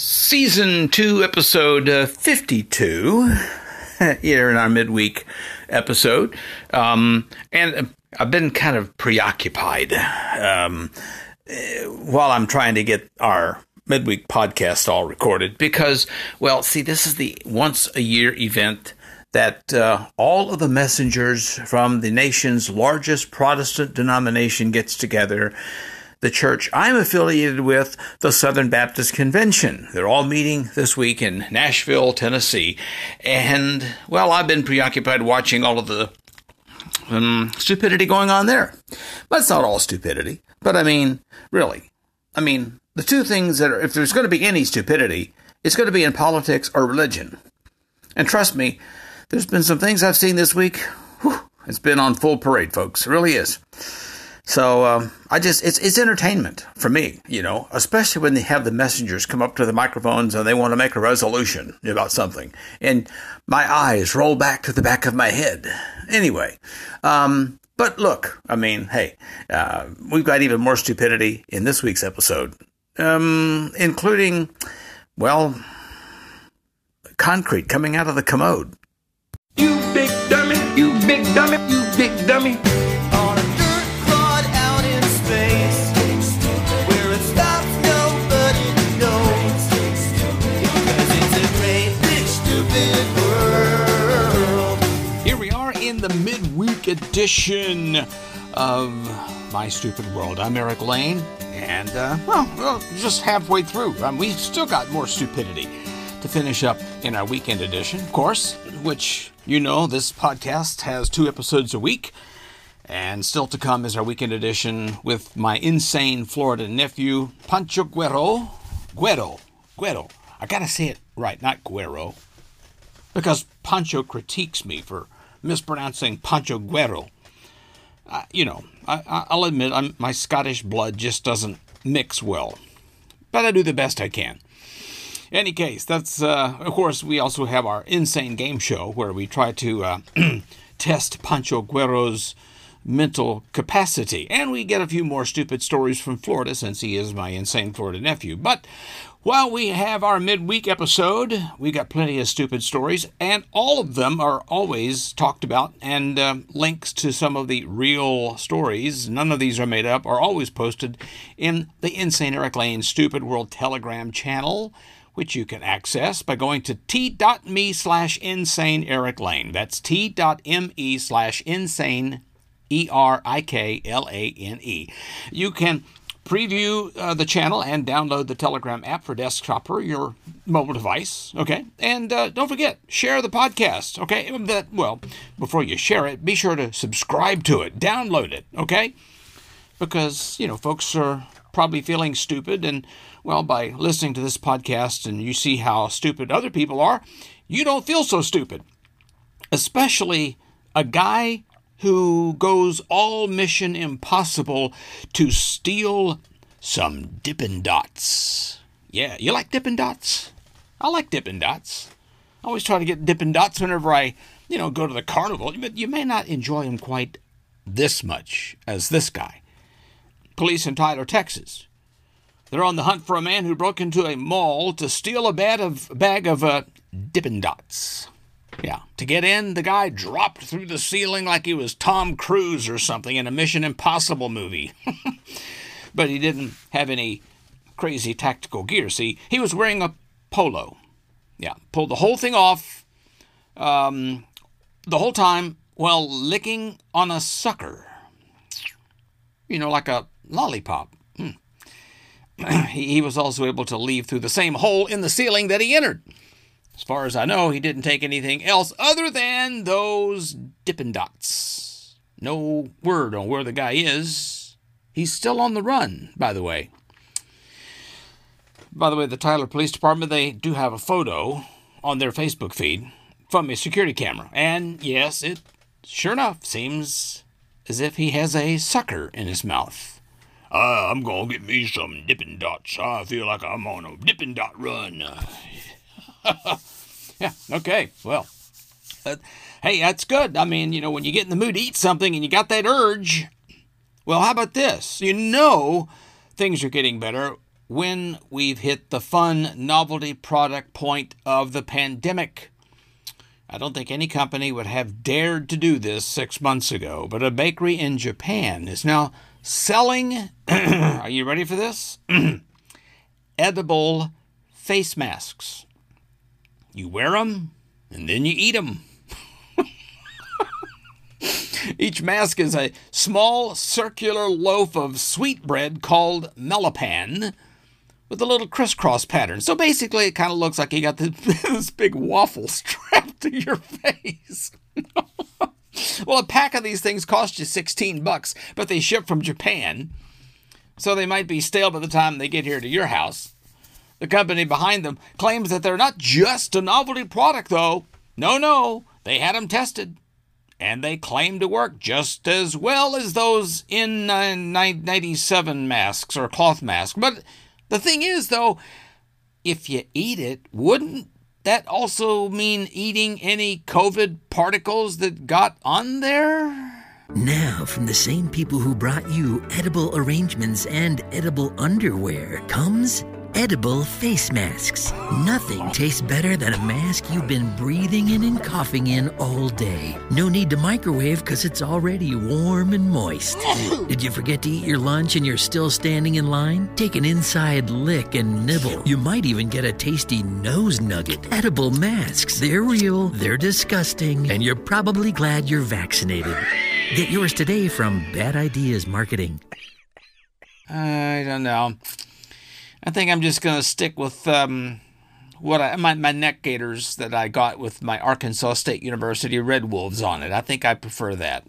season two, episode uh, 52, here in our midweek episode. Um, and I've been kind of preoccupied um, while I'm trying to get our midweek podcast all recorded because, well, see, this is the once a year event that uh, all of the messengers from the nation's largest Protestant denomination gets together the church I'm affiliated with, the Southern Baptist Convention. They're all meeting this week in Nashville, Tennessee. And, well, I've been preoccupied watching all of the um, stupidity going on there. But it's not all stupidity. But I mean, really. I mean, the two things that are, if there's going to be any stupidity, it's going to be in politics or religion. And trust me, there's been some things I've seen this week. Whew, it's been on full parade, folks. It really is. So um, I just it's it's entertainment for me, you know, especially when they have the messengers come up to the microphones and they want to make a resolution about something, and my eyes roll back to the back of my head. Anyway, um, but look, I mean, hey, uh, we've got even more stupidity in this week's episode, um, including, well, concrete coming out of the commode. You big dummy, you big dummy, you big dummy. Midweek edition of My Stupid World. I'm Eric Lane, and, uh, well, well, just halfway through. Um, we've still got more stupidity to finish up in our weekend edition, of course, which, you know, this podcast has two episodes a week. And still to come is our weekend edition with my insane Florida nephew, Pancho Guerrero. Guero. Guero. I gotta say it right, not Guero. Because Pancho critiques me for mispronouncing Pancho Guerrero. Uh, you know, I, will admit I'm, my Scottish blood just doesn't mix well, but I do the best I can. Any case, that's uh, of course we also have our insane game show where we try to uh, test Pancho Guerrero's mental capacity, and we get a few more stupid stories from Florida since he is my insane Florida nephew. But while we have our midweek episode, we got plenty of stupid stories, and all of them are always talked about, and uh, links to some of the real stories, none of these are made up, are always posted in the Insane Eric Lane Stupid World Telegram channel, which you can access by going to t.me slash insane Eric Lane. That's t.me slash insane E R I K L A N E. You can preview uh, the channel and download the Telegram app for desktop or your mobile device. Okay, and uh, don't forget share the podcast. Okay, that well before you share it, be sure to subscribe to it, download it. Okay, because you know folks are probably feeling stupid, and well by listening to this podcast and you see how stupid other people are, you don't feel so stupid. Especially a guy who goes all mission impossible to steal some Dippin' Dots. Yeah, you like Dippin' Dots? I like Dippin' Dots. I always try to get Dippin' Dots whenever I, you know, go to the carnival. But you may not enjoy them quite this much as this guy. Police in Tyler, Texas. They're on the hunt for a man who broke into a mall to steal a bag of, bag of uh, Dippin' Dots. Yeah. To get in, the guy dropped through the ceiling like he was Tom Cruise or something in a Mission Impossible movie. but he didn't have any crazy tactical gear. See, he was wearing a polo. Yeah. Pulled the whole thing off um, the whole time while licking on a sucker. You know, like a lollipop. He, he was also able to leave through the same hole in the ceiling that he entered. As far as I know, he didn't take anything else other than those Dippin' Dots. No word on where the guy is. He's still on the run, by the way. By the way, the Tyler Police Department, they do have a photo on their Facebook feed from a security camera. And yes, it sure enough seems as if he has a sucker in his mouth. Uh, I'm gonna get me some Dippin' Dots. I feel like I'm on a Dippin' Dot run. yeah, okay, well. Uh, hey, that's good. I mean, you know, when you get in the mood to eat something and you got that urge, well, how about this? You know things are getting better when we've hit the fun novelty product point of the pandemic. I don't think any company would have dared to do this six months ago, but a bakery in Japan is now selling. are you ready for this? Edible face masks. You wear them and then you eat them. Each mask is a small circular loaf of sweet bread called melonpan with a little crisscross pattern. So basically, it kind of looks like you got this, this big waffle strapped to your face. well, a pack of these things cost you 16 bucks, but they ship from Japan. So they might be stale by the time they get here to your house. The company behind them claims that they're not just a novelty product, though. No, no, they had them tested. And they claim to work just as well as those N97 uh, masks or cloth masks. But the thing is, though, if you eat it, wouldn't that also mean eating any COVID particles that got on there? Now, from the same people who brought you edible arrangements and edible underwear comes edible face masks. Nothing tastes better than a mask you've been breathing in and coughing in all day. No need to microwave because it's already warm and moist. Did you forget to eat your lunch and you're still standing in line? Take an inside lick and nibble. You might even get a tasty nose nugget. Edible masks. They're real, they're disgusting, and you're probably glad you're vaccinated. Get yours today from Bad Ideas Marketing. I don't know. I think I'm just gonna stick with um, what I my, my neck gaiters that I got with my Arkansas State University Red Wolves on it. I think I prefer that.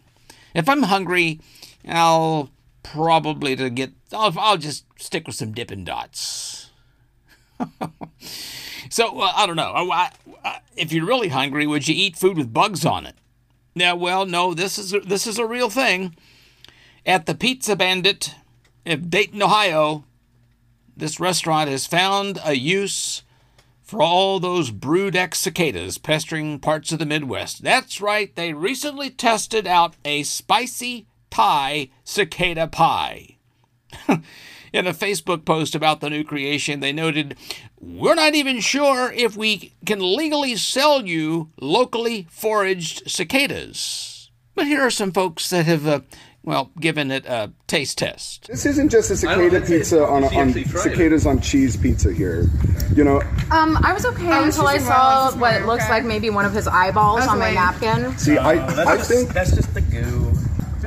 If I'm hungry, I'll probably to get I'll, I'll just stick with some Dippin' Dots. so I don't know. I, I, if you're really hungry, would you eat food with bugs on it? Yeah, well, no. This is this is a real thing. At the Pizza Bandit of Dayton, Ohio, this restaurant has found a use for all those brood X cicadas pestering parts of the Midwest. That's right, they recently tested out a spicy Thai cicada pie. In a Facebook post about the new creation, they noted, We're not even sure if we can legally sell you locally foraged cicadas. But here are some folks that have uh, well, given it a taste test. This isn't just a cicada pizza on, a, on cicadas on cheese pizza here. You know. Um, I was okay I was until I saw what it looks okay. like maybe one of his eyeballs on my napkin. See, I, I just, think that's just the goo.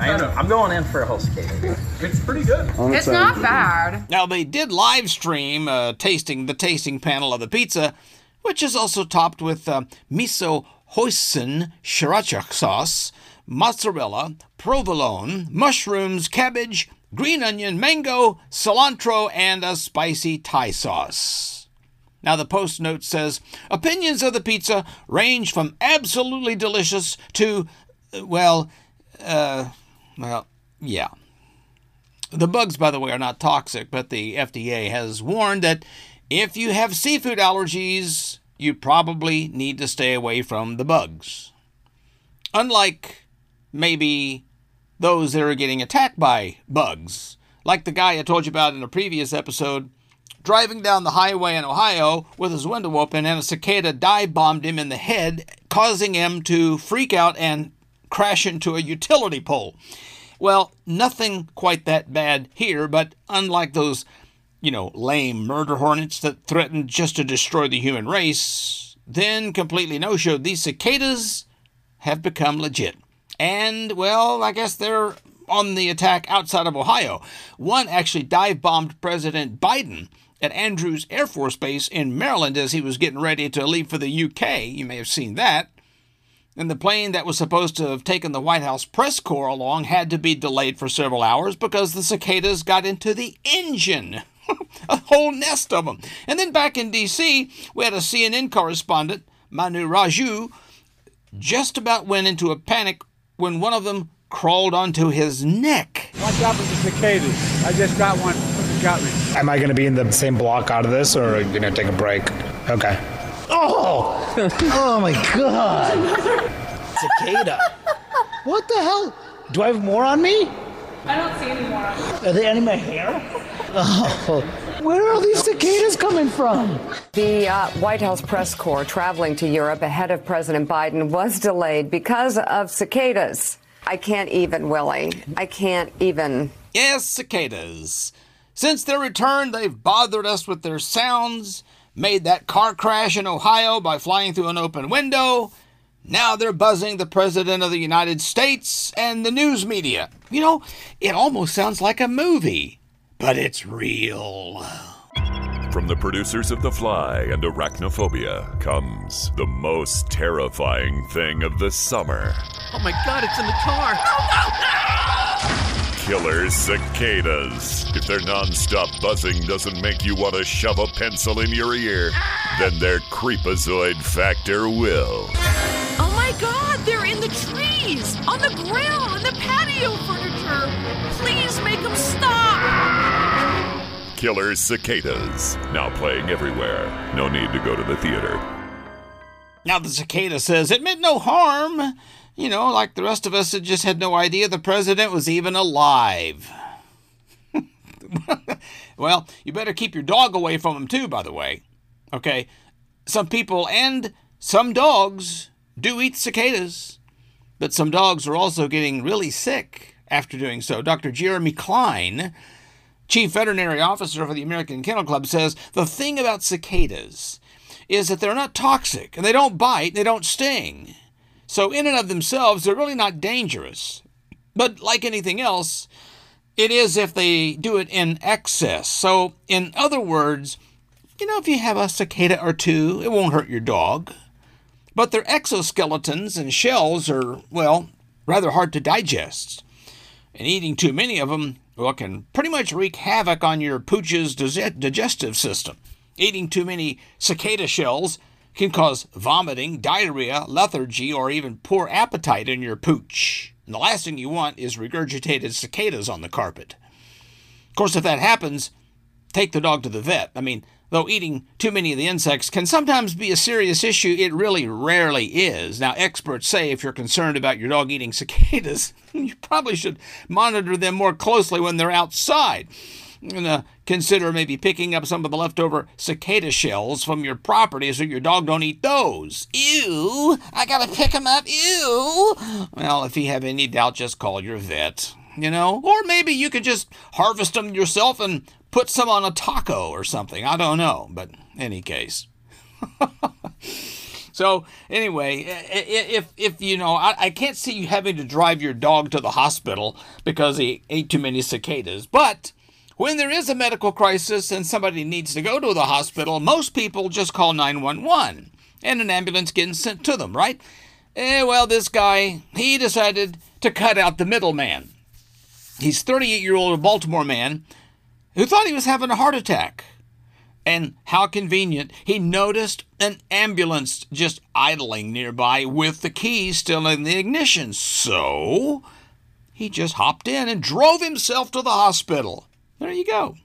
I am going in for a whole cicada. It's pretty good. It's not bad. Now they did live stream uh, tasting the tasting panel of the pizza, which is also topped with uh, miso hoisin sriracha sauce mozzarella, provolone, mushrooms, cabbage, green onion, mango, cilantro, and a spicy Thai sauce. Now, the post note says opinions of the pizza range from absolutely delicious to, well, uh, well, yeah. The bugs, by the way, are not toxic, but the FDA has warned that if you have seafood allergies, you probably need to stay away from the bugs. Unlike maybe those that are getting attacked by bugs. Like the guy I told you about in a previous episode, driving down the highway in Ohio with his window open and a cicada dive bombed him in the head, causing him to freak out and crash into a utility pole. Well, nothing quite that bad here, but unlike those, you know, lame murder hornets that threatened just to destroy the human race, then completely no show, these cicadas have become legit. And, well, I guess they're on the attack outside of Ohio. One actually dive bombed President Biden at Andrews Air Force Base in Maryland as he was getting ready to leave for the UK. You may have seen that. And the plane that was supposed to have taken the White House press corps along had to be delayed for several hours because the cicadas got into the engine. a whole nest of them. And then back in D.C., we had a CNN correspondent, Manu Raju, just about went into a panic when one of them crawled onto his neck. Watch out for the cicadas. I just got one. Got me. Am I going to be in the same block out of this, or are you going to take a break? Okay. Oh! oh my god! Cicada. What the hell? Do I have more on me? I don't see any more on Are they any of my hair? Oh, where are all these cicadas coming from? The uh, White House press corps traveling to Europe ahead of President Biden was delayed because of cicadas. I can't even, Willie. I can't even. Yes, cicadas. Since their return, they've bothered us with their sounds, made that car crash in Ohio by flying through an open window. Now they're buzzing the President of the United States and the news media. You know, it almost sounds like a movie, but it's real. From the producers of The Fly and Arachnophobia comes the most terrifying thing of the summer. Oh my god, it's in the car. Killer cicadas. If their nonstop buzzing doesn't make you want to shove a pencil in your ear, then their creepazoid factor will. Oh my god, they're in the trees, on the grill, on the patio Killer cicadas. Now playing everywhere. No need to go to the theater. Now the cicada says it meant no harm. You know, like the rest of us had just had no idea the president was even alive. well, you better keep your dog away from him too, by the way. Okay? Some people and some dogs do eat cicadas, but some dogs are also getting really sick after doing so. Dr. Jeremy Klein, Chief Veterinary Officer for the American Kennel Club, says the thing about cicadas is that they're not toxic and they don't bite, and they don't sting. So, in and of themselves, they're really not dangerous. But like anything else, it is if they do it in excess. So, in other words, you know, if you have a cicada or two, it won't hurt your dog. But their exoskeletons and shells are, well, rather hard to digest. And eating too many of them, well, can pretty much wreak havoc on your pooch's digestive system. Eating too many cicada shells can cause vomiting, diarrhea, lethargy, or even poor appetite in your pooch. And the last thing you want is regurgitated cicadas on the carpet. Of course, if that happens, take the dog to the vet. I mean, though eating too many of the insects can sometimes be a serious issue, it really rarely is. Now, experts say if you're concerned about your dog eating cicadas, you probably should monitor them more closely when they're outside and uh, consider maybe picking up some of the leftover cicada shells from your property so your dog don't eat those. Ew! I gotta pick them up. Ew! Well, if you have any doubt, just call your vet. You know, or maybe you could just harvest them yourself and put some on a taco or something. I don't know, but any case. So anyway, if if you know, I, I can't see you having to drive your dog to the hospital because he ate too many cicadas. But when there is a medical crisis and somebody needs to go to the hospital, most people just call 911 and an ambulance gets sent to them, right? Eh, well, this guy, he decided to cut out the middleman. He's 38 year old Baltimore man who thought he was having a heart attack. And how convenient, he noticed an ambulance just idling nearby with the keys still in the ignition. So he just hopped in and drove himself to the hospital. There you go.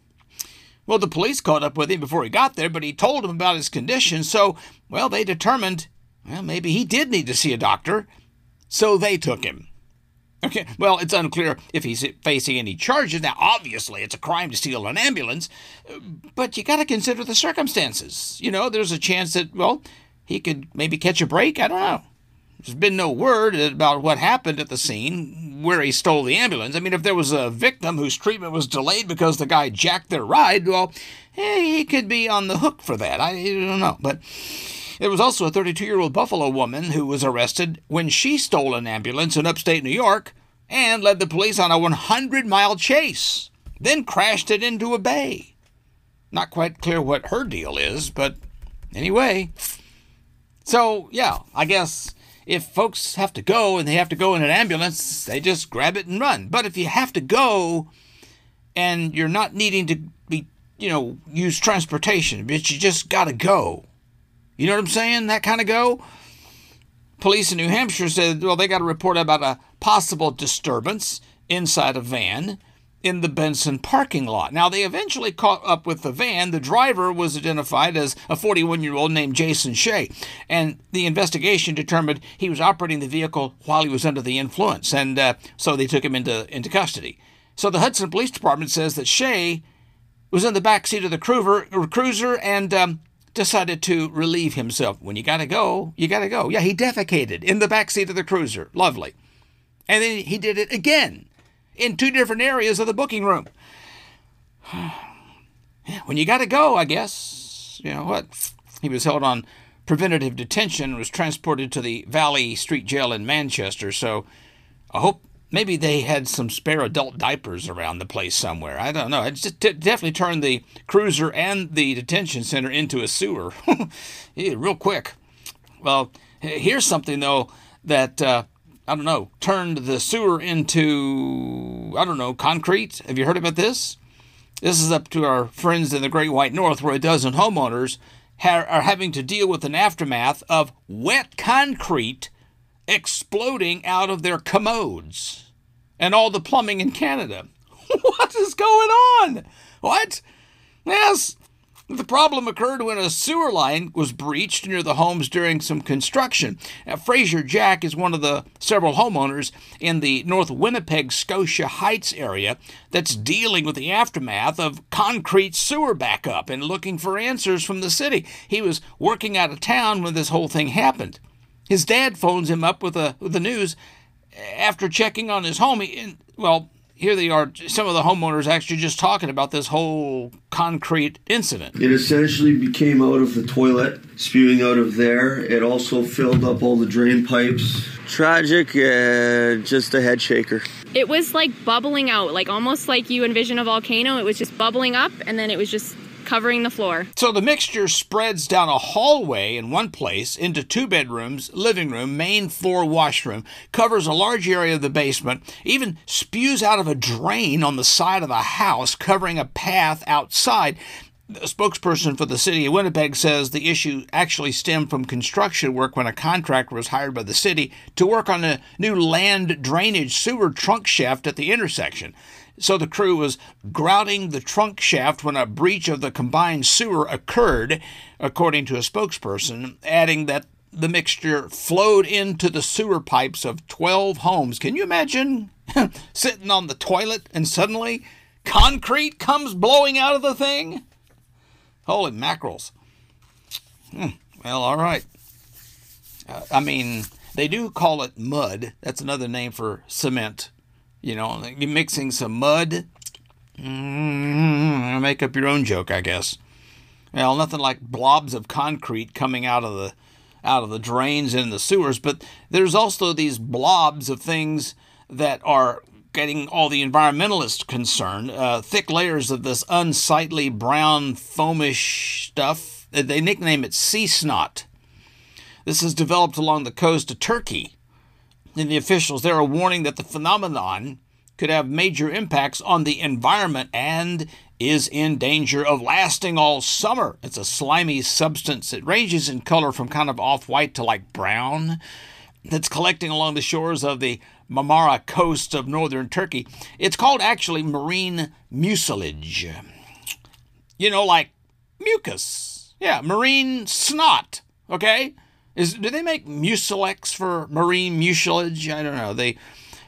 Well, the police caught up with him before he got there, but he told them about his condition, so, well, they determined, well, maybe he did need to see a doctor, so they took him. Okay, well, it's unclear if he's facing any charges. Now, obviously, it's a crime to steal an ambulance, but you got to consider the circumstances. You know, there's a chance that, well, he could maybe catch a break. I don't know. There's been no word about what happened at the scene where he stole the ambulance. I mean, if there was a victim whose treatment was delayed because the guy jacked their ride, well, eh, he could be on the hook for that. I don't know. But there was also a 32 year old Buffalo woman who was arrested when she stole an ambulance in upstate New York and led the police on a 100 mile chase, then crashed it into a bay. Not quite clear what her deal is, but anyway. So, yeah, I guess if folks have to go and they have to go in an ambulance, they just grab it and run. But if you have to go and you're not needing to be, you know, use transportation, but you just got to go. You know what I'm saying? That kind of go. Police in New Hampshire said, well, they got a report about a possible disturbance inside a van in the Benson parking lot. Now, they eventually caught up with the van. The driver was identified as a 41 year old named Jason Shea, and the investigation determined he was operating the vehicle while he was under the influence, and uh, so they took him into, into custody. So the Hudson Police Department says that Shea was in the back seat of the cruiser, cruiser and um, decided to relieve himself. When you got to go, you got to go. Yeah, he defecated in the back seat of the cruiser. Lovely. And then he did it again in two different areas of the booking room. when you got to go, I guess, you know what? He was held on preventative detention was transported to the Valley Street Jail in Manchester. So I hope maybe they had some spare adult diapers around the place somewhere. I don't know. It just t- definitely turned the cruiser and the detention center into a sewer yeah, real quick. Well, here's something though that uh, I don't know turned the sewer into I don't know concrete. Have you heard about this? This is up to our friends in the Great White North, where a dozen homeowners ha- are having to deal with an aftermath of wet concrete exploding out of their commodes and all the plumbing in Canada. what is going on? What? Yes, the problem occurred when a sewer line was breached near the homes during some construction. Now, Fraser Jack is one of the several homeowners in the North Winnipeg Scotia Heights area that's dealing with the aftermath of concrete sewer backup and looking for answers from the city. He was working out of town when this whole thing happened. His dad phones him up with, a, with the news after checking on his home. He, well, here they are, some of the homeowners actually just talking about this whole concrete incident. It essentially became out of the toilet, spewing out of there. It also filled up all the drain pipes. Tragic, uh, just a head shaker. It was like bubbling out, like almost like you envision a volcano. It was just bubbling up and then it was just covering the floor. So the mixture spreads down a hallway in one place into two bedrooms, living room, main floor washroom, covers a large area of the basement, even spews out of a drain on the side of the house, covering a path outside. A spokesperson for the city of Winnipeg says the issue actually stemmed from construction work when a contractor was hired by the city to work on a new land drainage sewer trunk shaft at the intersection. So the crew was grouting the trunk shaft when a breach of the combined sewer occurred, according to a spokesperson, adding that the mixture flowed into the sewer pipes of 12 homes. Can you imagine sitting on the toilet and suddenly concrete comes blowing out of the thing? Holy mackerels. Hmm. Well, all right. Uh, I mean, they do call it mud. That's another name for cement. You know, you're mixing some mud. Mm, make up your own joke, I guess. Well, nothing like blobs of concrete coming out of the out of the drains and the sewers, but there's also these blobs of things that are getting all the environmentalists concerned. Uh, thick layers of this unsightly brown foamish stuff. They nickname it sea snot. This is developed along the coast of Turkey and the officials there are warning that the phenomenon could have major impacts on the environment and is in danger of lasting all summer. It's a slimy substance. It ranges in color from kind of off white to like brown. That's collecting along the shores of the Marmara coast of northern Turkey. It's called actually marine mucilage. You know, like mucus. Yeah, marine snot. Okay? Is do they make mucilex for marine mucilage? I don't know. They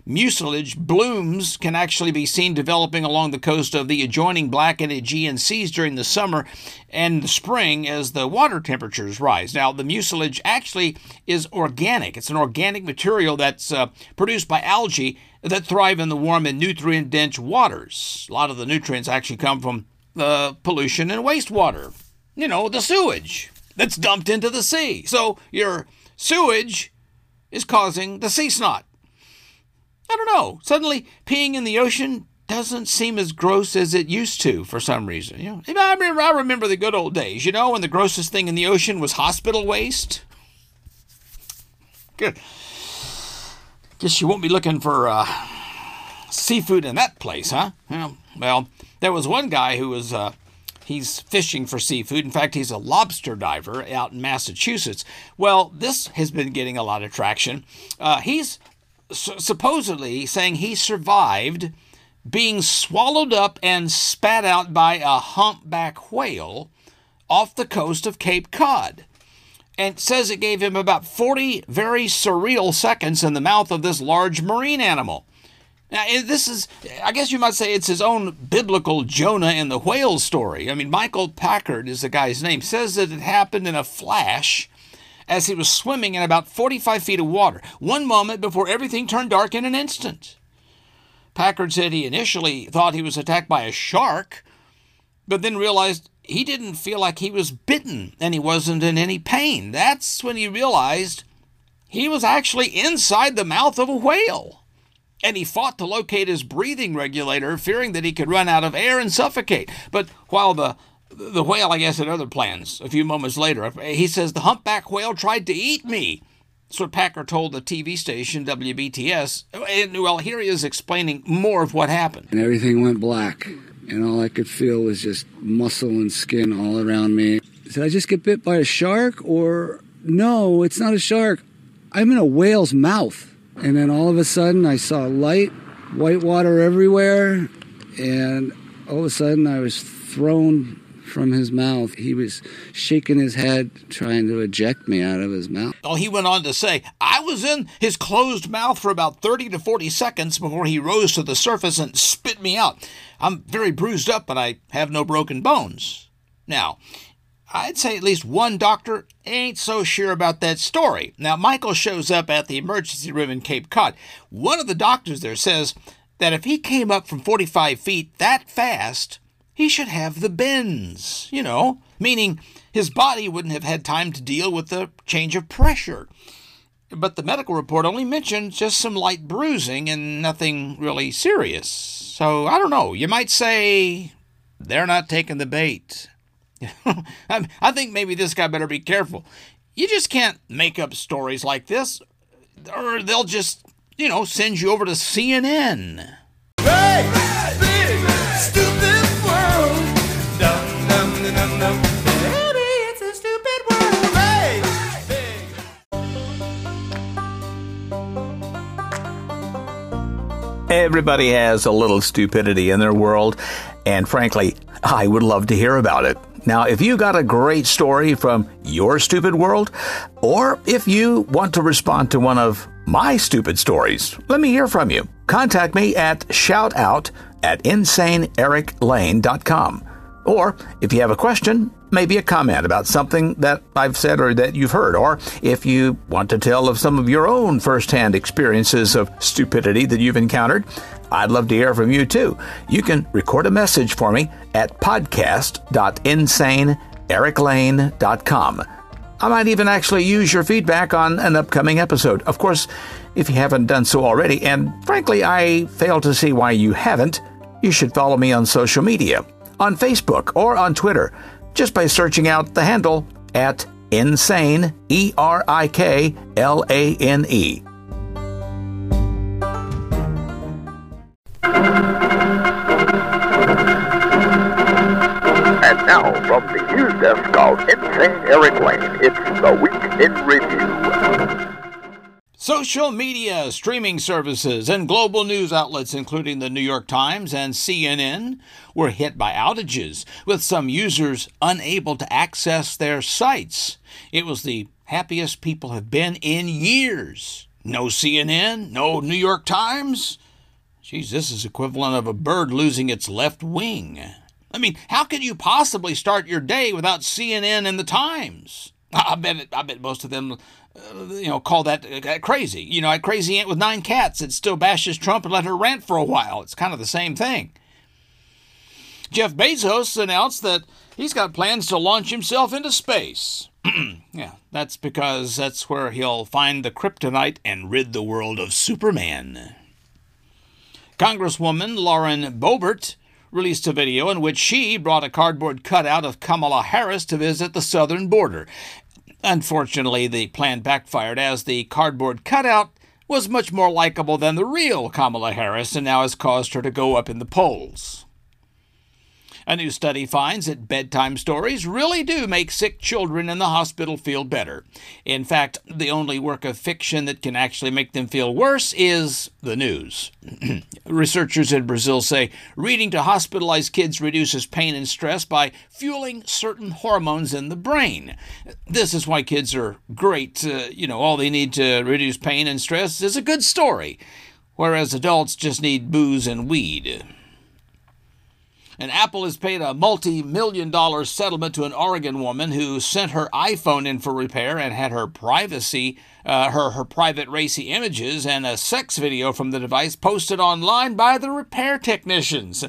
mucilage blooms can actually be seen developing along the coast of the adjoining Black and Aegean seas during the summer and the spring as the water temperatures rise. Now, the mucilage actually is organic. It's an organic material that's uh, produced by algae that thrive in the warm and nutrient dense waters. A lot of the nutrients actually come from the pollution and wastewater. You know, the sewage that's dumped into the sea. So your sewage is causing the sea snot. I don't know. Suddenly, peeing in the ocean doesn't seem as gross as it used to for some reason. You know, I remember, I remember the good old days. You know, when the grossest thing in the ocean was hospital waste. Good. Guess you won't be looking for uh, seafood in that place, huh? Well, there was one guy who was uh, He's fishing for seafood. In fact, he's a lobster diver out in Massachusetts. Well, this has been getting a lot of traction. Uh, he's supposedly saying he survived being swallowed up and spat out by a humpback whale off the coast of Cape Cod. And says it gave him about 40 very surreal seconds in the mouth of this large marine animal. Now, this is, I guess you might say it's his own biblical Jonah and the whale story. I mean, Michael Packard is the guy's name, says that it happened in a flash as he was swimming in about 45 feet of water, one moment before everything turned dark in an instant. Packard said he initially thought he was attacked by a shark, but then realized he didn't feel like he was bitten and he wasn't in any pain. That's when he realized he was actually inside the mouth of a whale and he fought to locate his breathing regulator, fearing that he could run out of air and suffocate. But while the the whale, I guess, had other plans. A few moments later, he says the humpback whale tried to eat me. That's what Packard told the TV station WBTS. And well, here he is explaining more of what happened. And everything went black, and all I could feel was just muscle and skin all around me. Did I just get bit by a shark, or no? It's not a shark. I'm in a whale's mouth. And then all of a sudden, I saw light, white water everywhere, and all of a sudden, I was thrown from his mouth. He was shaking his head, trying to eject me out of his mouth. Oh, he went on to say, I was in his closed mouth for about 30 to 40 seconds before he rose to the surface and spit me out. I'm very bruised up, but I have no broken bones. Now, I'd say at least one doctor ain't so sure about that story. Now, Michael shows up at the emergency room in Cape Cod. One of the doctors there says that if he came up from 45 feet that fast, he should have the bends, you know, meaning his body wouldn't have had time to deal with the change of pressure. But the medical report only mentioned just some light bruising and nothing really serious. So I don't know. You might say they're not taking the bait. I think maybe this guy better be careful. You just can't make up stories like this, or they'll just, you know, send you over to CNN. Hey, big, stupid world. Dum, dum, dum, dum. Baby, it's a stupid world. Hey, Everybody has a little stupidity in their world, and frankly, I would love to hear about it. Now, if you got a great story from your stupid world, or if you want to respond to one of my stupid stories, let me hear from you. Contact me at shoutout at insaneericlane.com. Or if you have a question, maybe a comment about something that I've said or that you've heard, or if you want to tell of some of your own firsthand experiences of stupidity that you've encountered, I'd love to hear from you too. You can record a message for me at podcast.insaneericlane.com. I might even actually use your feedback on an upcoming episode. Of course, if you haven't done so already, and frankly, I fail to see why you haven't, you should follow me on social media, on Facebook or on Twitter, just by searching out the handle at insane, E R I K L A N E. desk of Insane Eric Lane, it's the Week in Review. Social media, streaming services, and global news outlets, including the New York Times and CNN, were hit by outages, with some users unable to access their sites. It was the happiest people have been in years. No CNN, no New York Times. Geez, this is equivalent of a bird losing its left wing. I mean, how could you possibly start your day without CNN and the Times? I bet I bet most of them, uh, you know, call that uh, crazy. You know, a crazy aunt with nine cats that still bashes Trump and let her rant for a while. It's kind of the same thing. Jeff Bezos announced that he's got plans to launch himself into space. yeah, that's because that's where he'll find the kryptonite and rid the world of Superman. Congresswoman Lauren Boebert released a video in which she brought a cardboard cutout of Kamala Harris to visit the southern border. Unfortunately, the plan backfired as the cardboard cutout was much more likable than the real Kamala Harris and now has caused her to go up in the polls. A new study finds that bedtime stories really do make sick children in the hospital feel better. In fact, the only work of fiction that can actually make them feel worse is the news. Researchers in Brazil say reading to hospitalized kids reduces pain and stress by fueling certain hormones in the brain. This is why kids are great. Uh, you know, all they need to reduce pain and stress is a good story. whereas adults just need booze and weed. And Apple has paid a multi million dollar settlement to an Oregon woman who sent her iPhone in for repair and had her privacy, uh, her, her private racy images and a sex video from the device posted online by the repair technicians.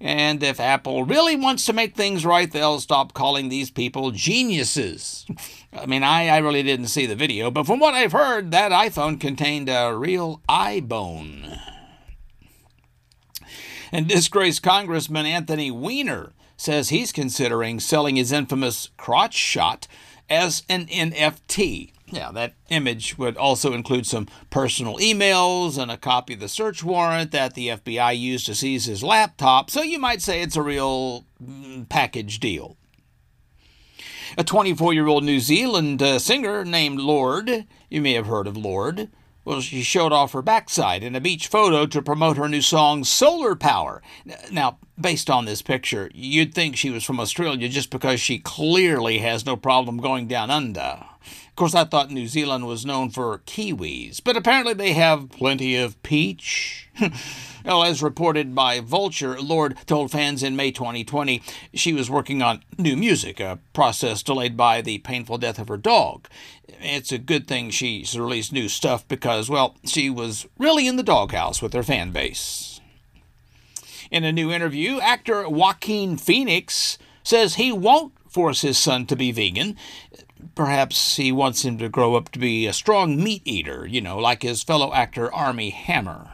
And if Apple really wants to make things right, they'll stop calling these people geniuses. I mean, I, I really didn't see the video, but from what I've heard, that iPhone contained a real eye bone. And disgraced Congressman Anthony Weiner says he's considering selling his infamous crotch shot as an NFT. Yeah, that image would also include some personal emails and a copy of the search warrant that the FBI used to seize his laptop, so you might say it's a real mm, package deal. A 24 year old New Zealand uh, singer named Lorde, you may have heard of Lorde, well, she showed off her backside in a beach photo to promote her new song Solar Power. Now, based on this picture, you'd think she was from Australia just because she clearly has no problem going down under. Of course, I thought New Zealand was known for kiwis, but apparently they have plenty of peach. well, as reported by Vulture, Lorde told fans in May 2020 she was working on new music, a process delayed by the painful death of her dog. It's a good thing she's released new stuff because, well, she was really in the doghouse with her fan base. In a new interview, actor Joaquin Phoenix says he won't force his son to be vegan. Perhaps he wants him to grow up to be a strong meat eater, you know, like his fellow actor Armie Hammer.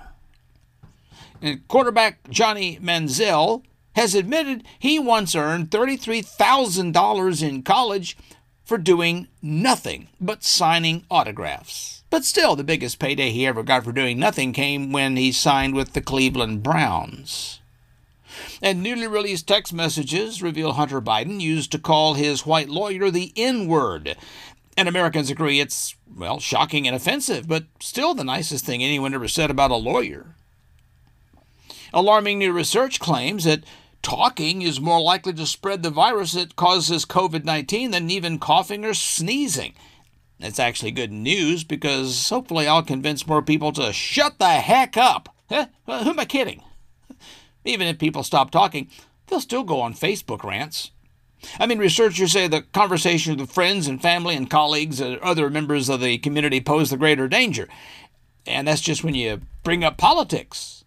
And quarterback Johnny Manziel has admitted he once earned $33,000 in college for doing nothing but signing autographs. But still, the biggest payday he ever got for doing nothing came when he signed with the Cleveland Browns. And newly released text messages reveal Hunter Biden used to call his white lawyer the N word. And Americans agree it's, well, shocking and offensive, but still the nicest thing anyone ever said about a lawyer. Alarming new research claims that talking is more likely to spread the virus that causes COVID 19 than even coughing or sneezing. That's actually good news because hopefully I'll convince more people to shut the heck up. Huh? Who am I kidding? Even if people stop talking, they'll still go on Facebook rants. I mean, researchers say the conversations with friends and family and colleagues and other members of the community pose the greater danger. And that's just when you bring up politics.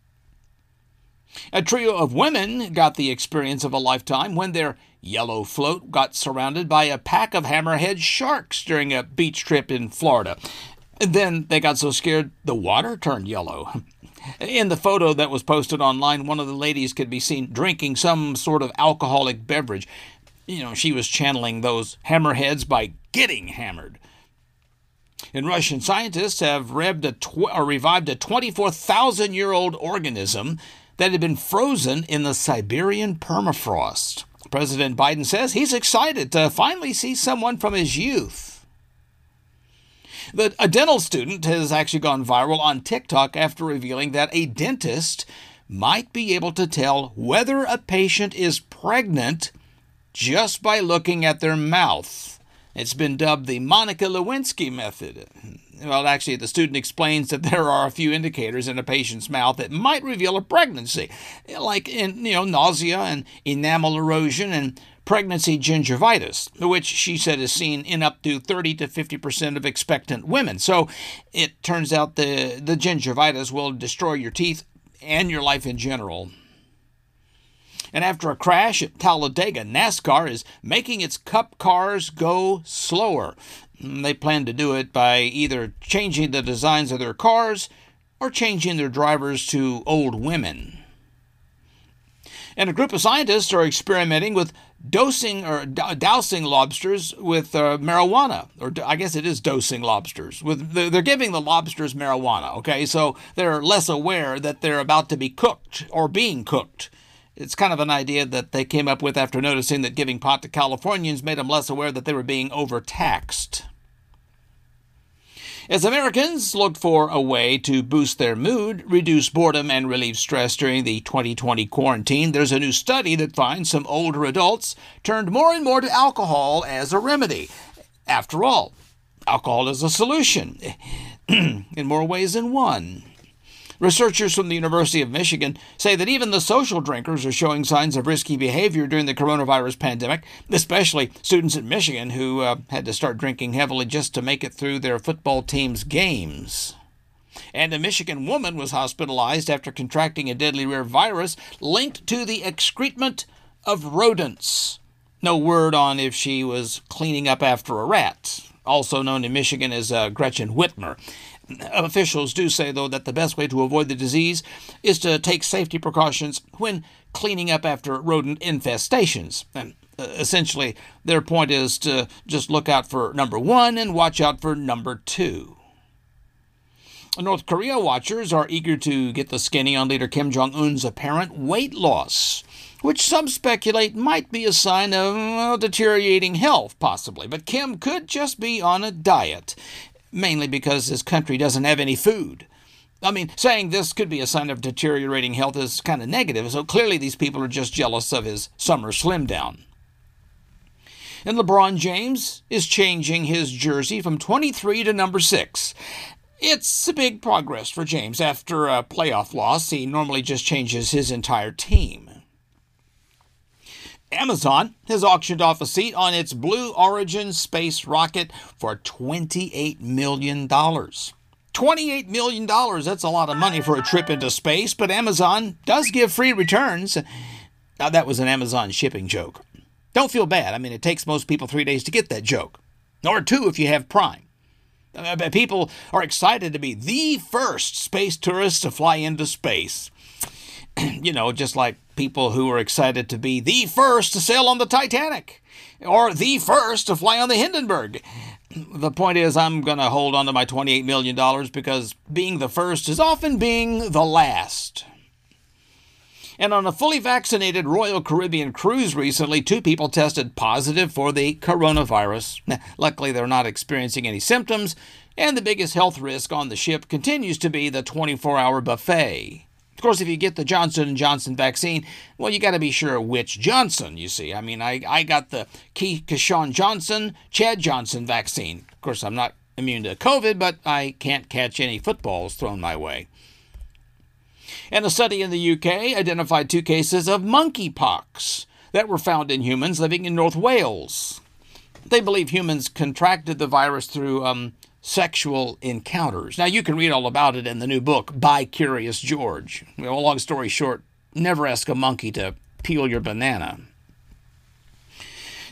A trio of women got the experience of a lifetime when their yellow float got surrounded by a pack of hammerhead sharks during a beach trip in Florida. And then they got so scared the water turned yellow. In the photo that was posted online, one of the ladies could be seen drinking some sort of alcoholic beverage. You know, she was channeling those hammerheads by getting hammered. And Russian scientists have revved a tw- revived a 24,000 year old organism that had been frozen in the Siberian permafrost. President Biden says he's excited to finally see someone from his youth. The, a dental student has actually gone viral on TikTok after revealing that a dentist might be able to tell whether a patient is pregnant just by looking at their mouth. It's been dubbed the Monica Lewinsky method. Well, actually, the student explains that there are a few indicators in a patient's mouth that might reveal a pregnancy, like in, you know nausea and enamel erosion and pregnancy gingivitis, which she said is seen in up to 30 to 50 percent of expectant women. So it turns out the the gingivitis will destroy your teeth and your life in general. And after a crash at Talladega, NASCAR is making its cup cars go slower. They plan to do it by either changing the designs of their cars or changing their drivers to old women. And a group of scientists are experimenting with dosing or dousing lobsters with uh, marijuana, or I guess it is dosing lobsters. With they're giving the lobsters marijuana. Okay, so they're less aware that they're about to be cooked or being cooked. It's kind of an idea that they came up with after noticing that giving pot to Californians made them less aware that they were being overtaxed. As Americans look for a way to boost their mood, reduce boredom, and relieve stress during the 2020 quarantine, there's a new study that finds some older adults turned more and more to alcohol as a remedy. After all, alcohol is a solution in more ways than one. Researchers from the University of Michigan say that even the social drinkers are showing signs of risky behavior during the coronavirus pandemic, especially students in Michigan who uh, had to start drinking heavily just to make it through their football team's games. And a Michigan woman was hospitalized after contracting a deadly rare virus linked to the excrement of rodents. No word on if she was cleaning up after a rat, also known in Michigan as uh, Gretchen Whitmer. Officials do say, though, that the best way to avoid the disease is to take safety precautions when cleaning up after rodent infestations. And uh, essentially, their point is to just look out for number one and watch out for number two. North Korea watchers are eager to get the skinny on leader Kim Jong un's apparent weight loss, which some speculate might be a sign of well, deteriorating health, possibly. But Kim could just be on a diet, mainly because his country doesn't have any food. I mean, saying this could be a sign of deteriorating health is kind of negative, so clearly these people are just jealous of his summer slim down. And LeBron James is changing his jersey from 23 to number 6. It's a big progress for James. After a playoff loss, he normally just changes his entire team. Amazon has auctioned off a seat on its Blue Origin space rocket for $28 million. $28 million, that's a lot of money for a trip into space, but Amazon does give free returns. Now, that was an Amazon shipping joke. Don't feel bad. I mean, it takes most people three days to get that joke, or two if you have Prime. People are excited to be the first space tourists to fly into space. you know, just like people who are excited to be the first to sail on the Titanic or the first to fly on the Hindenburg. The point is, I'm going to hold on to my $28 million because being the first is often being the last. And on a fully vaccinated Royal Caribbean cruise recently, two people tested positive for the coronavirus. Luckily, they're not experiencing any symptoms, and the biggest health risk on the ship continues to be the 24-hour buffet. Course, if you get the Johnson & Johnson vaccine, well, you got to be sure which Johnson, you see. I mean, I, I got the Keyshawn Johnson, Chad Johnson vaccine. Of course, I'm not immune to COVID, but I can't catch any footballs thrown my way. And a study in the UK identified two cases of monkeypox that were found in humans living in North Wales. They believe humans contracted the virus through um, sexual encounters. Now, you can read all about it in the new book by Curious George. Well, long story short, never ask a monkey to peel your banana.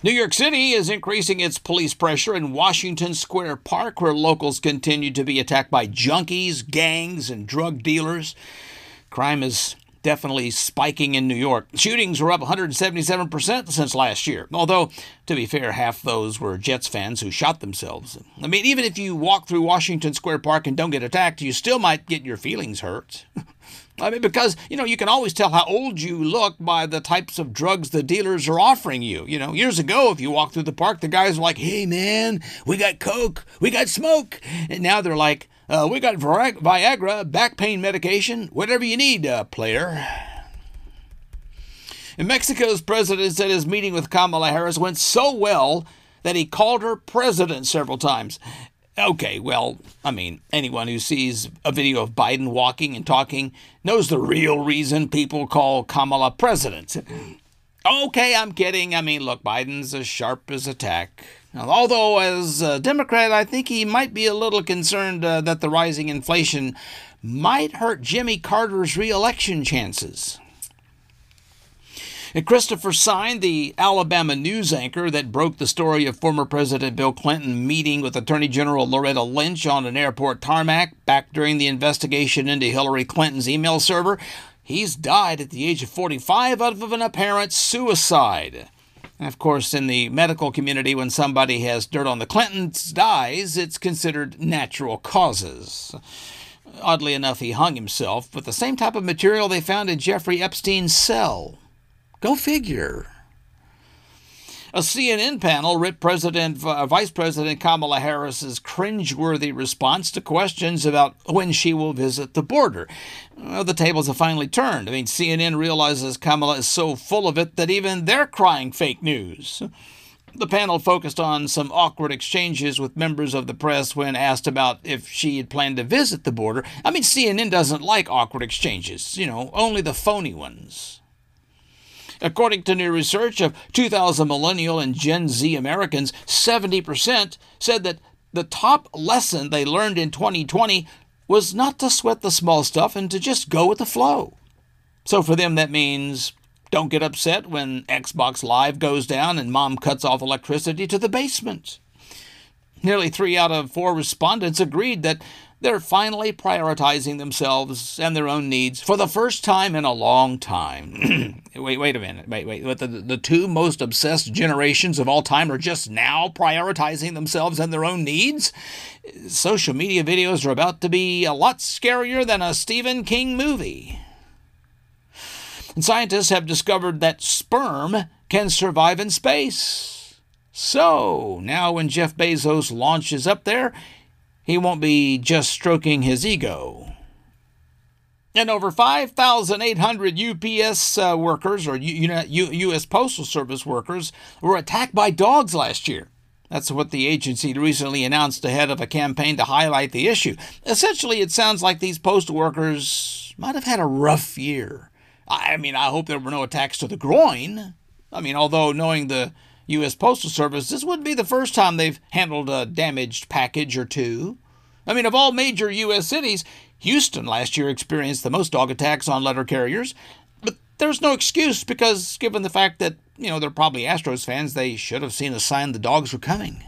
New York City is increasing its police pressure in Washington Square Park, where locals continue to be attacked by junkies, gangs, and drug dealers. Crime is definitely spiking in New York. Shootings were up 177% since last year. Although, to be fair, half those were Jets fans who shot themselves. I mean, even if you walk through Washington Square Park and don't get attacked, you still might get your feelings hurt. I mean, because, you know, you can always tell how old you look by the types of drugs the dealers are offering you. You know, years ago, if you walk through the park, the guys were like, hey, man, we got Coke, we got smoke. And now they're like, uh, we got Viagra, back pain medication, whatever you need, uh, player. And Mexico's president said his meeting with Kamala Harris went so well that he called her president several times. Okay, well, I mean, anyone who sees a video of Biden walking and talking knows the real reason people call Kamala president. Okay, I'm kidding. I mean, look, Biden's as sharp as a tack. Although, as a Democrat, I think he might be a little concerned uh, that the rising inflation might hurt Jimmy Carter's reelection chances. Christopher Sign, the Alabama news anchor that broke the story of former President Bill Clinton meeting with Attorney General Loretta Lynch on an airport tarmac back during the investigation into Hillary Clinton's email server, he's died at the age of 45 out of an apparent suicide. And of course, in the medical community, when somebody has dirt on the Clintons dies, it's considered natural causes. Oddly enough, he hung himself with the same type of material they found in Jeffrey Epstein's cell. Go figure. A CNN panel ripped President, uh, Vice President Kamala Harris's cringeworthy response to questions about when she will visit the border. Well, the tables have finally turned. I mean, CNN realizes Kamala is so full of it that even they're crying fake news. The panel focused on some awkward exchanges with members of the press when asked about if she had planned to visit the border. I mean, CNN doesn't like awkward exchanges, you know, only the phony ones. According to new research of 2,000 millennial and Gen Z Americans, 70% said that the top lesson they learned in 2020 was not to sweat the small stuff and to just go with the flow. So for them, that means don't get upset when Xbox Live goes down and mom cuts off electricity to the basement. Nearly three out of four respondents agreed that they're finally prioritizing themselves and their own needs for the first time in a long time. wait, wait a minute. Wait, wait. The, the two most obsessed generations of all time are just now prioritizing themselves and their own needs? Social media videos are about to be a lot scarier than a Stephen King movie. And scientists have discovered that sperm can survive in space. So, now when Jeff Bezos launches up there, he won't be just stroking his ego. And over 5,800 UPS uh, workers or U- U- U.S. Postal Service workers were attacked by dogs last year. That's what the agency recently announced ahead of a campaign to highlight the issue. Essentially, it sounds like these postal workers might have had a rough year. I mean, I hope there were no attacks to the groin. I mean, although knowing the U.S. Postal Service, this wouldn't be the first time they've handled a damaged package or two. I mean, of all major U.S. cities, Houston last year experienced the most dog attacks on letter carriers. But there's no excuse because, given the fact that, you know, they're probably Astros fans, they should have seen a sign the dogs were coming.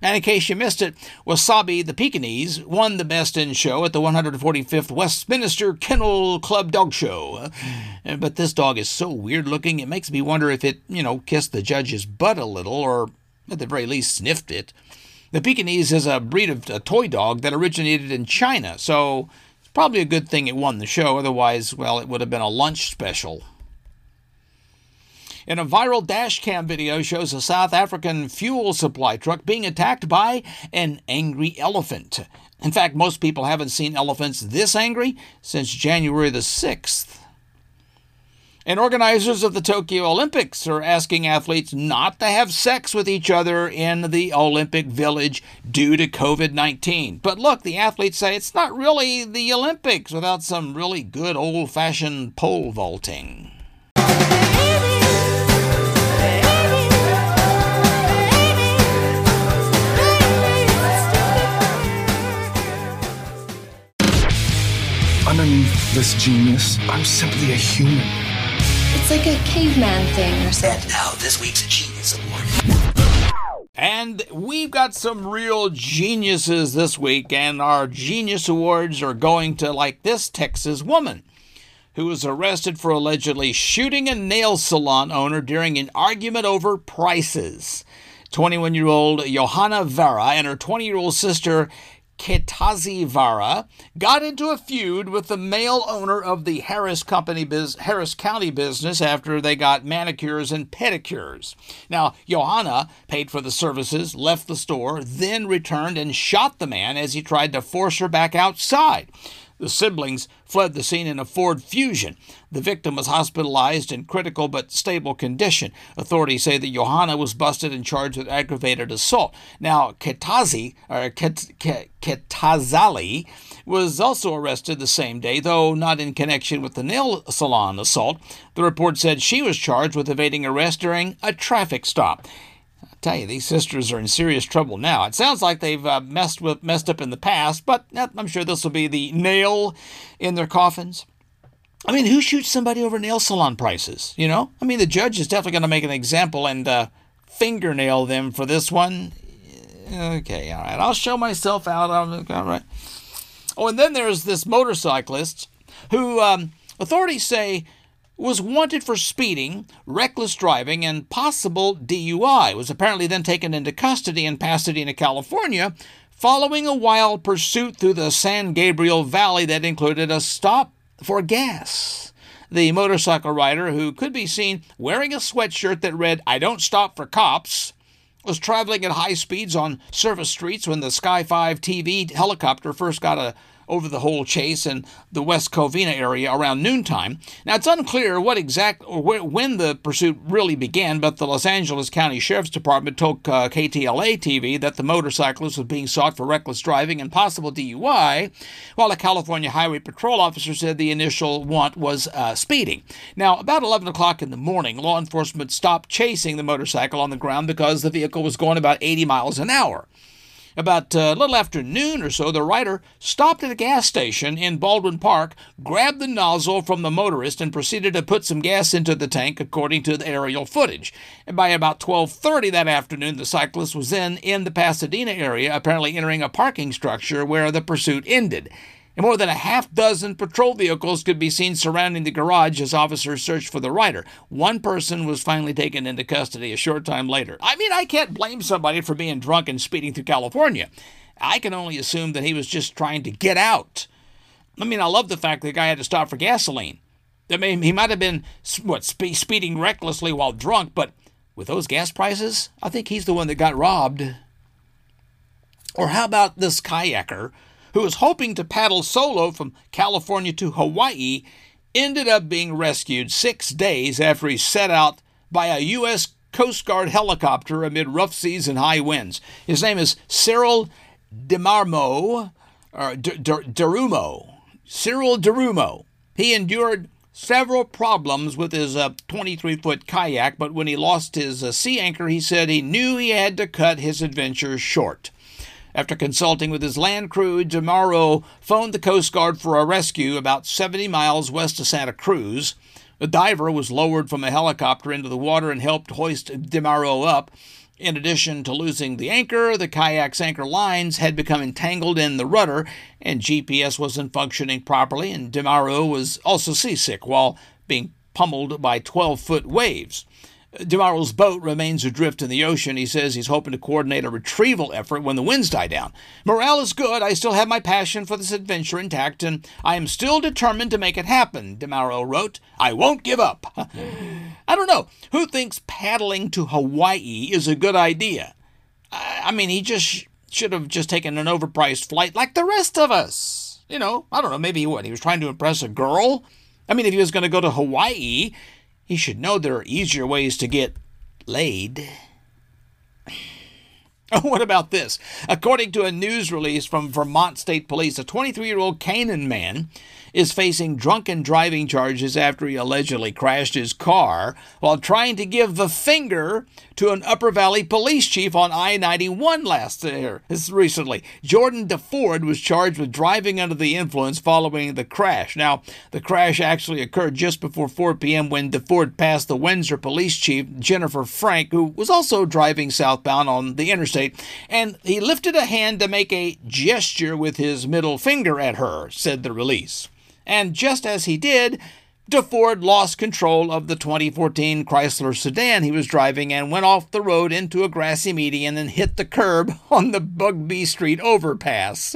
And in case you missed it, Wasabi the Pekingese won the Best in Show at the 145th Westminster Kennel Club Dog Show. Uh, but this dog is so weird looking, it makes me wonder if it, you know, kissed the judge's butt a little, or at the very least sniffed it. The Pekingese is a breed of a toy dog that originated in China, so it's probably a good thing it won the show. Otherwise, well, it would have been a lunch special. And a viral dashcam video shows a South African fuel supply truck being attacked by an angry elephant. In fact, most people haven't seen elephants this angry since January the 6th. And organizers of the Tokyo Olympics are asking athletes not to have sex with each other in the Olympic Village due to COVID 19. But look, the athletes say it's not really the Olympics without some really good old fashioned pole vaulting. Underneath this genius, I'm simply a human. It's like a caveman thing or something. And now, this week's Genius Award. And we've got some real geniuses this week, and our Genius Awards are going to, like this Texas woman who was arrested for allegedly shooting a nail salon owner during an argument over prices. 21 year old Johanna Vera and her 20 year old sister Ketazi Vara got into a feud with the male owner of the Harris Company biz- Harris County business after they got manicures and pedicures. Now, Johanna paid for the services, left the store, then returned and shot the man as he tried to force her back outside. The siblings fled the scene in a Ford Fusion. The victim was hospitalized in critical but stable condition. Authorities say that Johanna was busted and charged with aggravated assault. Now, Ketazi, or Ket, Ket, Ketazali, was also arrested the same day, though not in connection with the nail salon assault. The report said she was charged with evading arrest during a traffic stop tell you, these sisters are in serious trouble now. It sounds like they've uh, messed with messed up in the past, but uh, I'm sure this will be the nail in their coffins. I mean, who shoots somebody over nail salon prices? You know, I mean, the judge is definitely going to make an example and uh, fingernail them for this one. Okay, all right. I'll show myself out. All right. Oh, and then there's this motorcyclist who um, authorities say was wanted for speeding, reckless driving, and possible DUI. Was apparently then taken into custody in Pasadena, California, following a wild pursuit through the San Gabriel Valley that included a stop for gas. The motorcycle rider, who could be seen wearing a sweatshirt that read, I don't stop for cops, was traveling at high speeds on service streets when the Sky 5 TV helicopter first got a over the whole chase in the West Covina area around noontime. Now, it's unclear what exact or wh- when the pursuit really began, but the Los Angeles County Sheriff's Department told uh, KTLA TV that the motorcyclist was being sought for reckless driving and possible DUI, while a California Highway Patrol officer said the initial want was uh, speeding. Now, about 11 o'clock in the morning, law enforcement stopped chasing the motorcycle on the ground because the vehicle was going about 80 miles an hour. About uh, a little after noon or so, the rider stopped at a gas station in Baldwin Park, grabbed the nozzle from the motorist, and proceeded to put some gas into the tank, according to the aerial footage. And by about 12:30 that afternoon, the cyclist was then in the Pasadena area, apparently entering a parking structure where the pursuit ended and more than a half dozen patrol vehicles could be seen surrounding the garage as officers searched for the rider. One person was finally taken into custody a short time later. I mean, I can't blame somebody for being drunk and speeding through California. I can only assume that he was just trying to get out. I mean, I love the fact that the guy had to stop for gasoline. I mean, he might have been what spe- speeding recklessly while drunk, but with those gas prices, I think he's the one that got robbed. Or how about this kayaker who was hoping to paddle solo from California to Hawaii, ended up being rescued six days after he set out by a U.S. Coast Guard helicopter amid rough seas and high winds. His name is Cyril DeMarmo, or Derreumaux. Cyril Derreumaux. He endured several problems with his 23 uh, foot kayak, but when he lost his uh, sea anchor, he said he knew he had to cut his adventure short. After consulting with his land crew, DeMauro phoned the Coast Guard for a rescue about 70 miles west of Santa Cruz. A diver was lowered from a helicopter into the water and helped hoist DeMauro up. In addition to losing the anchor, the kayak's anchor lines had become entangled in the rudder, and GPS wasn't functioning properly, and DeMauro was also seasick while being pummeled by 12 foot waves. DeMauro's boat remains adrift in the ocean. He says he's hoping to coordinate a retrieval effort when the winds die down. Morale is good. I still have my passion for this adventure intact, and I am still determined to make it happen, DeMauro wrote. I won't give up. I don't know. Who thinks paddling to Hawaii is a good idea? I mean, he just should have just taken an overpriced flight like the rest of us. You know, I don't know, maybe what? He was trying to impress a girl? I mean, if he was going to go to Hawaii, he should know there are easier ways to get laid. what about this? According to a news release from Vermont State Police, a 23 year old Canaan man is facing drunken driving charges after he allegedly crashed his car while trying to give the finger to an Upper Valley police chief on I 91 last year, recently. Jordan DeFord was charged with driving under the influence following the crash. Now, the crash actually occurred just before 4 p.m. when DeFord passed the Windsor police chief, Jennifer Frank, who was also driving southbound on the interstate, and he lifted a hand to make a gesture with his middle finger at her, said the release. And just as he did, DeFord lost control of the 2014 Chrysler sedan he was driving and went off the road into a grassy median and hit the curb on the Bugbee Street overpass.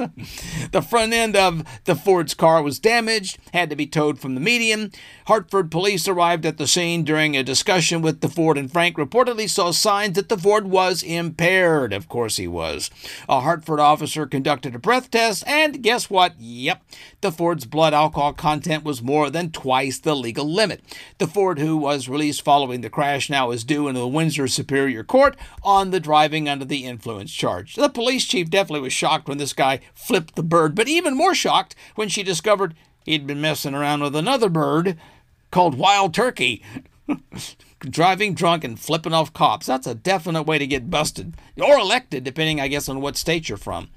the front end of DeFord's car was damaged, had to be towed from the median. Hartford police arrived at the scene during a discussion with DeFord and Frank reportedly saw signs that DeFord was impaired. Of course he was. A Hartford officer conducted a breath test and guess what? Yep, DeFord's blood alcohol content was more than twice the legal limit. DeFord, who was released following the crash, now is due in the Windsor Superior Court on the driving under the influence charge. The police chief definitely was shocked when this guy flipped the bird, but even more shocked when she discovered he'd been messing around with another bird called Wild Turkey. driving drunk and flipping off cops. That's a definite way to get busted or elected, depending, I guess, on what state you're from.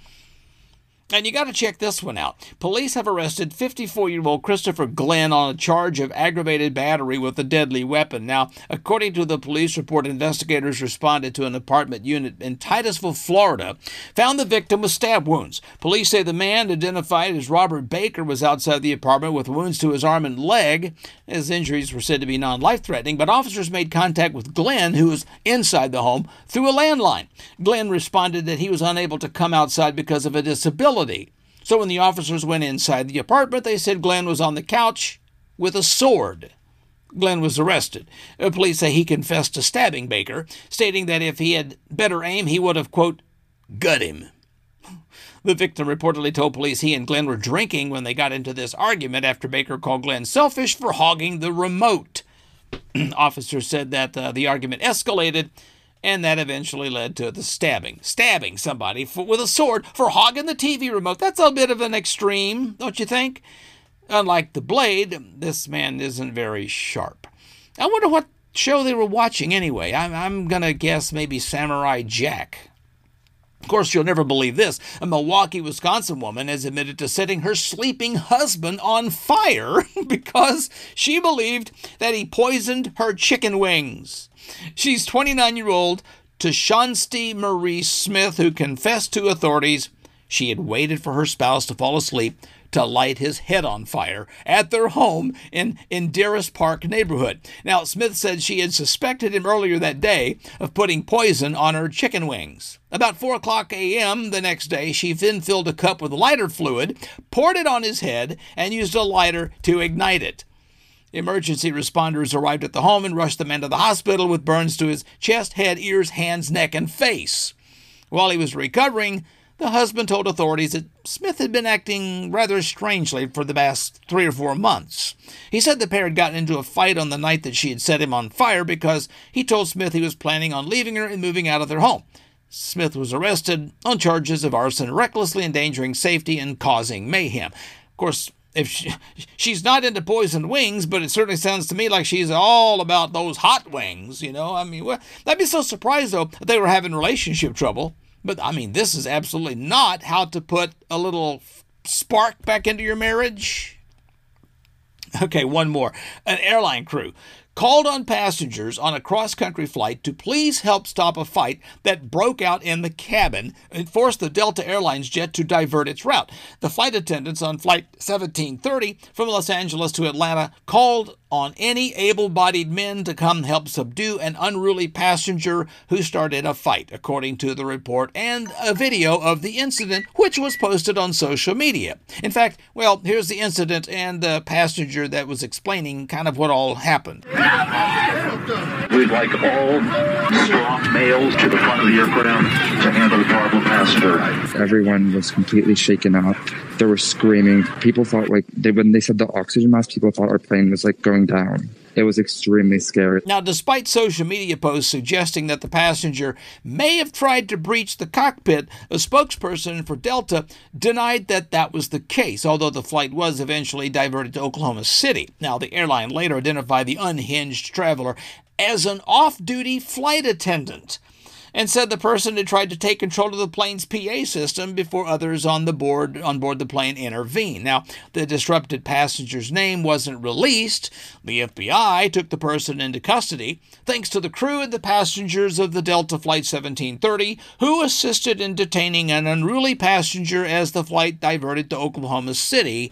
And you got to check this one out. Police have arrested 54 year old Christopher Glenn on a charge of aggravated battery with a deadly weapon. Now, according to the police report, investigators responded to an apartment unit in Titusville, Florida, found the victim with stab wounds. Police say the man, identified as Robert Baker, was outside the apartment with wounds to his arm and leg. His injuries were said to be non life threatening, but officers made contact with Glenn, who was inside the home, through a landline. Glenn responded that he was unable to come outside because of a disability facility. So when the officers went inside the apartment, they said Glenn was on the couch with a sword. Glenn was arrested. Uh, police say he confessed to stabbing Baker, stating that if he had better aim, he would have, quote, gut him. The victim reportedly told police he and Glenn were drinking when they got into this argument after Baker called Glenn selfish for hogging the remote. Officers said that uh, the argument escalated and that eventually led to the stabbing. Stabbing somebody for, with a sword for hogging the TV remote. That's a bit of an extreme, don't you think? Unlike the blade, this man isn't very sharp. I wonder what show they were watching anyway. I'm, I'm going to guess maybe Samurai Jack. Of course, you'll never believe this. A Milwaukee, Wisconsin woman has admitted to setting her sleeping husband on fire because she believed that he poisoned her chicken wings. She's 29 year old Tashansty Marie Smith, who confessed to authorities she had waited for her spouse to fall asleep to light his head on fire at their home in Enderis Park neighborhood. Now, Smith said she had suspected him earlier that day of putting poison on her chicken wings. About 4 o'clock a.m. the next day, she then filled a cup with lighter fluid, poured it on his head, and used a lighter to ignite it. Emergency responders arrived at the home and rushed the man to the hospital with burns to his chest, head, ears, hands, neck, and face. While he was recovering, the husband told authorities that Smith had been acting rather strangely for the past three or four months. He said the pair had gotten into a fight on the night that she had set him on fire because he told Smith he was planning on leaving her and moving out of their home. Smith was arrested on charges of arson, recklessly endangering safety, and causing mayhem. Of course, if she, she's not into poisoned wings, but it certainly sounds to me like she's all about those hot wings. You know, I mean, well, I'd be so surprised though if they were having relationship trouble. But I mean, this is absolutely not how to put a little spark back into your marriage. Okay, one more. An airline crew called on passengers on a cross country flight to please help stop a fight that broke out in the cabin and forced the Delta Airlines jet to divert its route. The flight attendants on Flight 1730 from Los Angeles to Atlanta called on any able bodied men to come help subdue an unruly passenger who started a fight, according to the report and a video of the incident, which was posted on social media. In fact, well, here's the incident and the passenger that was explaining kind of what all happened. We'd like all strong males to the front of the aircraft to handle the problem passenger. Everyone was completely shaken up. They were screaming. People thought like they when they said the oxygen mask, people thought our plane was like going down. It was extremely scary. Now, despite social media posts suggesting that the passenger may have tried to breach the cockpit, a spokesperson for Delta denied that that was the case, although the flight was eventually diverted to Oklahoma City. Now, the airline later identified the unhinged traveler as an off duty flight attendant and said the person had tried to take control of the plane's PA system before others on the board on board the plane intervened. Now, the disrupted passenger's name wasn't released. The FBI took the person into custody thanks to the crew and the passengers of the Delta Flight 1730 who assisted in detaining an unruly passenger as the flight diverted to Oklahoma City it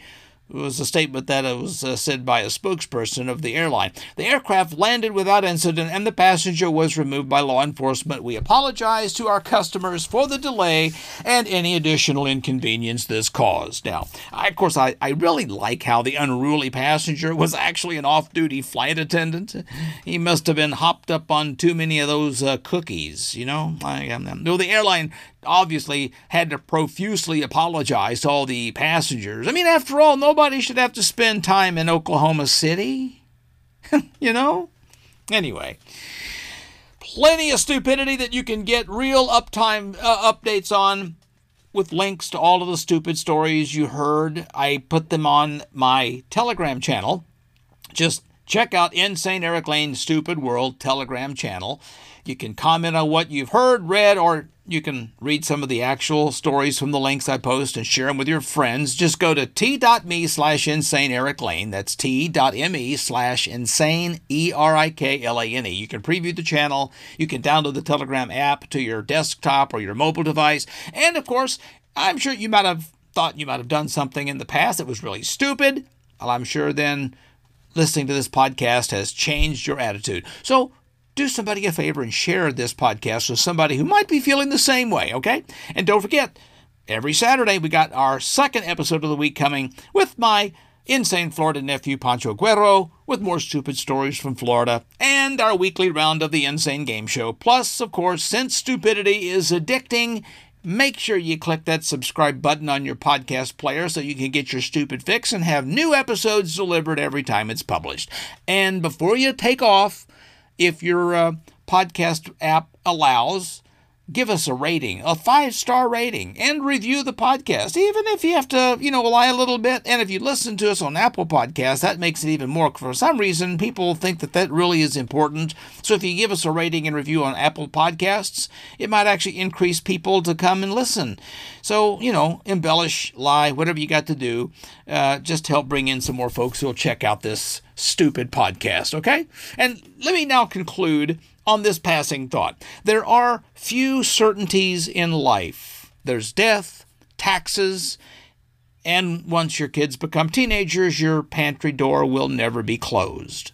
was a statement that was uh, said by a spokesperson of the airline. The aircraft landed without incident and the passenger was removed by law enforcement. We apologize to our customers for the delay and any additional inconvenience this caused. Now, I, of course, I, I really like how the unruly passenger was actually an off duty flight attendant. He must have been hopped up on too many of those uh, cookies, you know? I, um, no, the airline obviously had to profusely apologize to all the passengers. I mean, after all, nobody should have to spend time in Oklahoma City. you know? Anyway, plenty of stupidity that you can get real uptime uh, updates on with links to all of the stupid stories you heard. I put them on my Telegram channel. Just check out Insane Eric Lane's Stupid World Telegram channel. You can comment on what you've heard, read, or you can read some of the actual stories from the links I post and share them with your friends. Just go to t.me slash insane Eric Lane. That's t.me slash insane E R I K L A N E. You can preview the channel. You can download the Telegram app to your desktop or your mobile device. And of course, I'm sure you might have thought you might have done something in the past that was really stupid. Well, I'm sure then listening to this podcast has changed your attitude. So do somebody a favor and share this podcast with somebody who might be feeling the same way, okay? And don't forget, every Saturday we got our second episode of the week coming with my insane Florida nephew Pancho Guerrero with more stupid stories from Florida and our weekly round of the Insane Game Show. Plus, of course, since stupidity is addicting, make sure you click that subscribe button on your podcast player so you can get your stupid fix and have new episodes delivered every time it's published. And before you take off, if your uh, podcast app allows, give us a rating, a five star rating, and review the podcast, even if you have to, you know, lie a little bit. And if you listen to us on Apple Podcasts, that makes it even more. For some reason, people think that that really is important. So if you give us a rating and review on Apple Podcasts, it might actually increase people to come and listen. So, you know, embellish, lie, whatever you got to do, uh, just help bring in some more folks who'll check out this stupid podcast, okay? And let me now conclude on this passing thought. There are few certainties in life. There's death, taxes, and once your kids become teenagers, your pantry door will never be closed.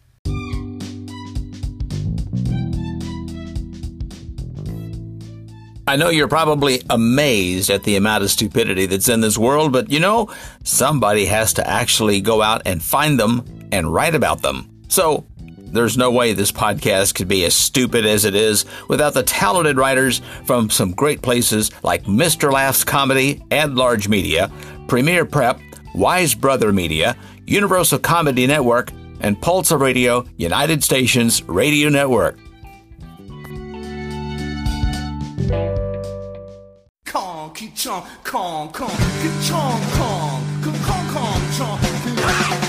I know you're probably amazed at the amount of stupidity that's in this world, but you know, somebody has to actually go out and find them and write about them. So, there's no way this podcast could be as stupid as it is without the talented writers from some great places like Mr. Laughs Comedy and Large Media, Premier Prep, Wise Brother Media, Universal Comedy Network, and Pulsar Radio United Stations Radio Network. Kong, ki chong, kong, kong, ki chong, kong, kong, kong, kong, chong.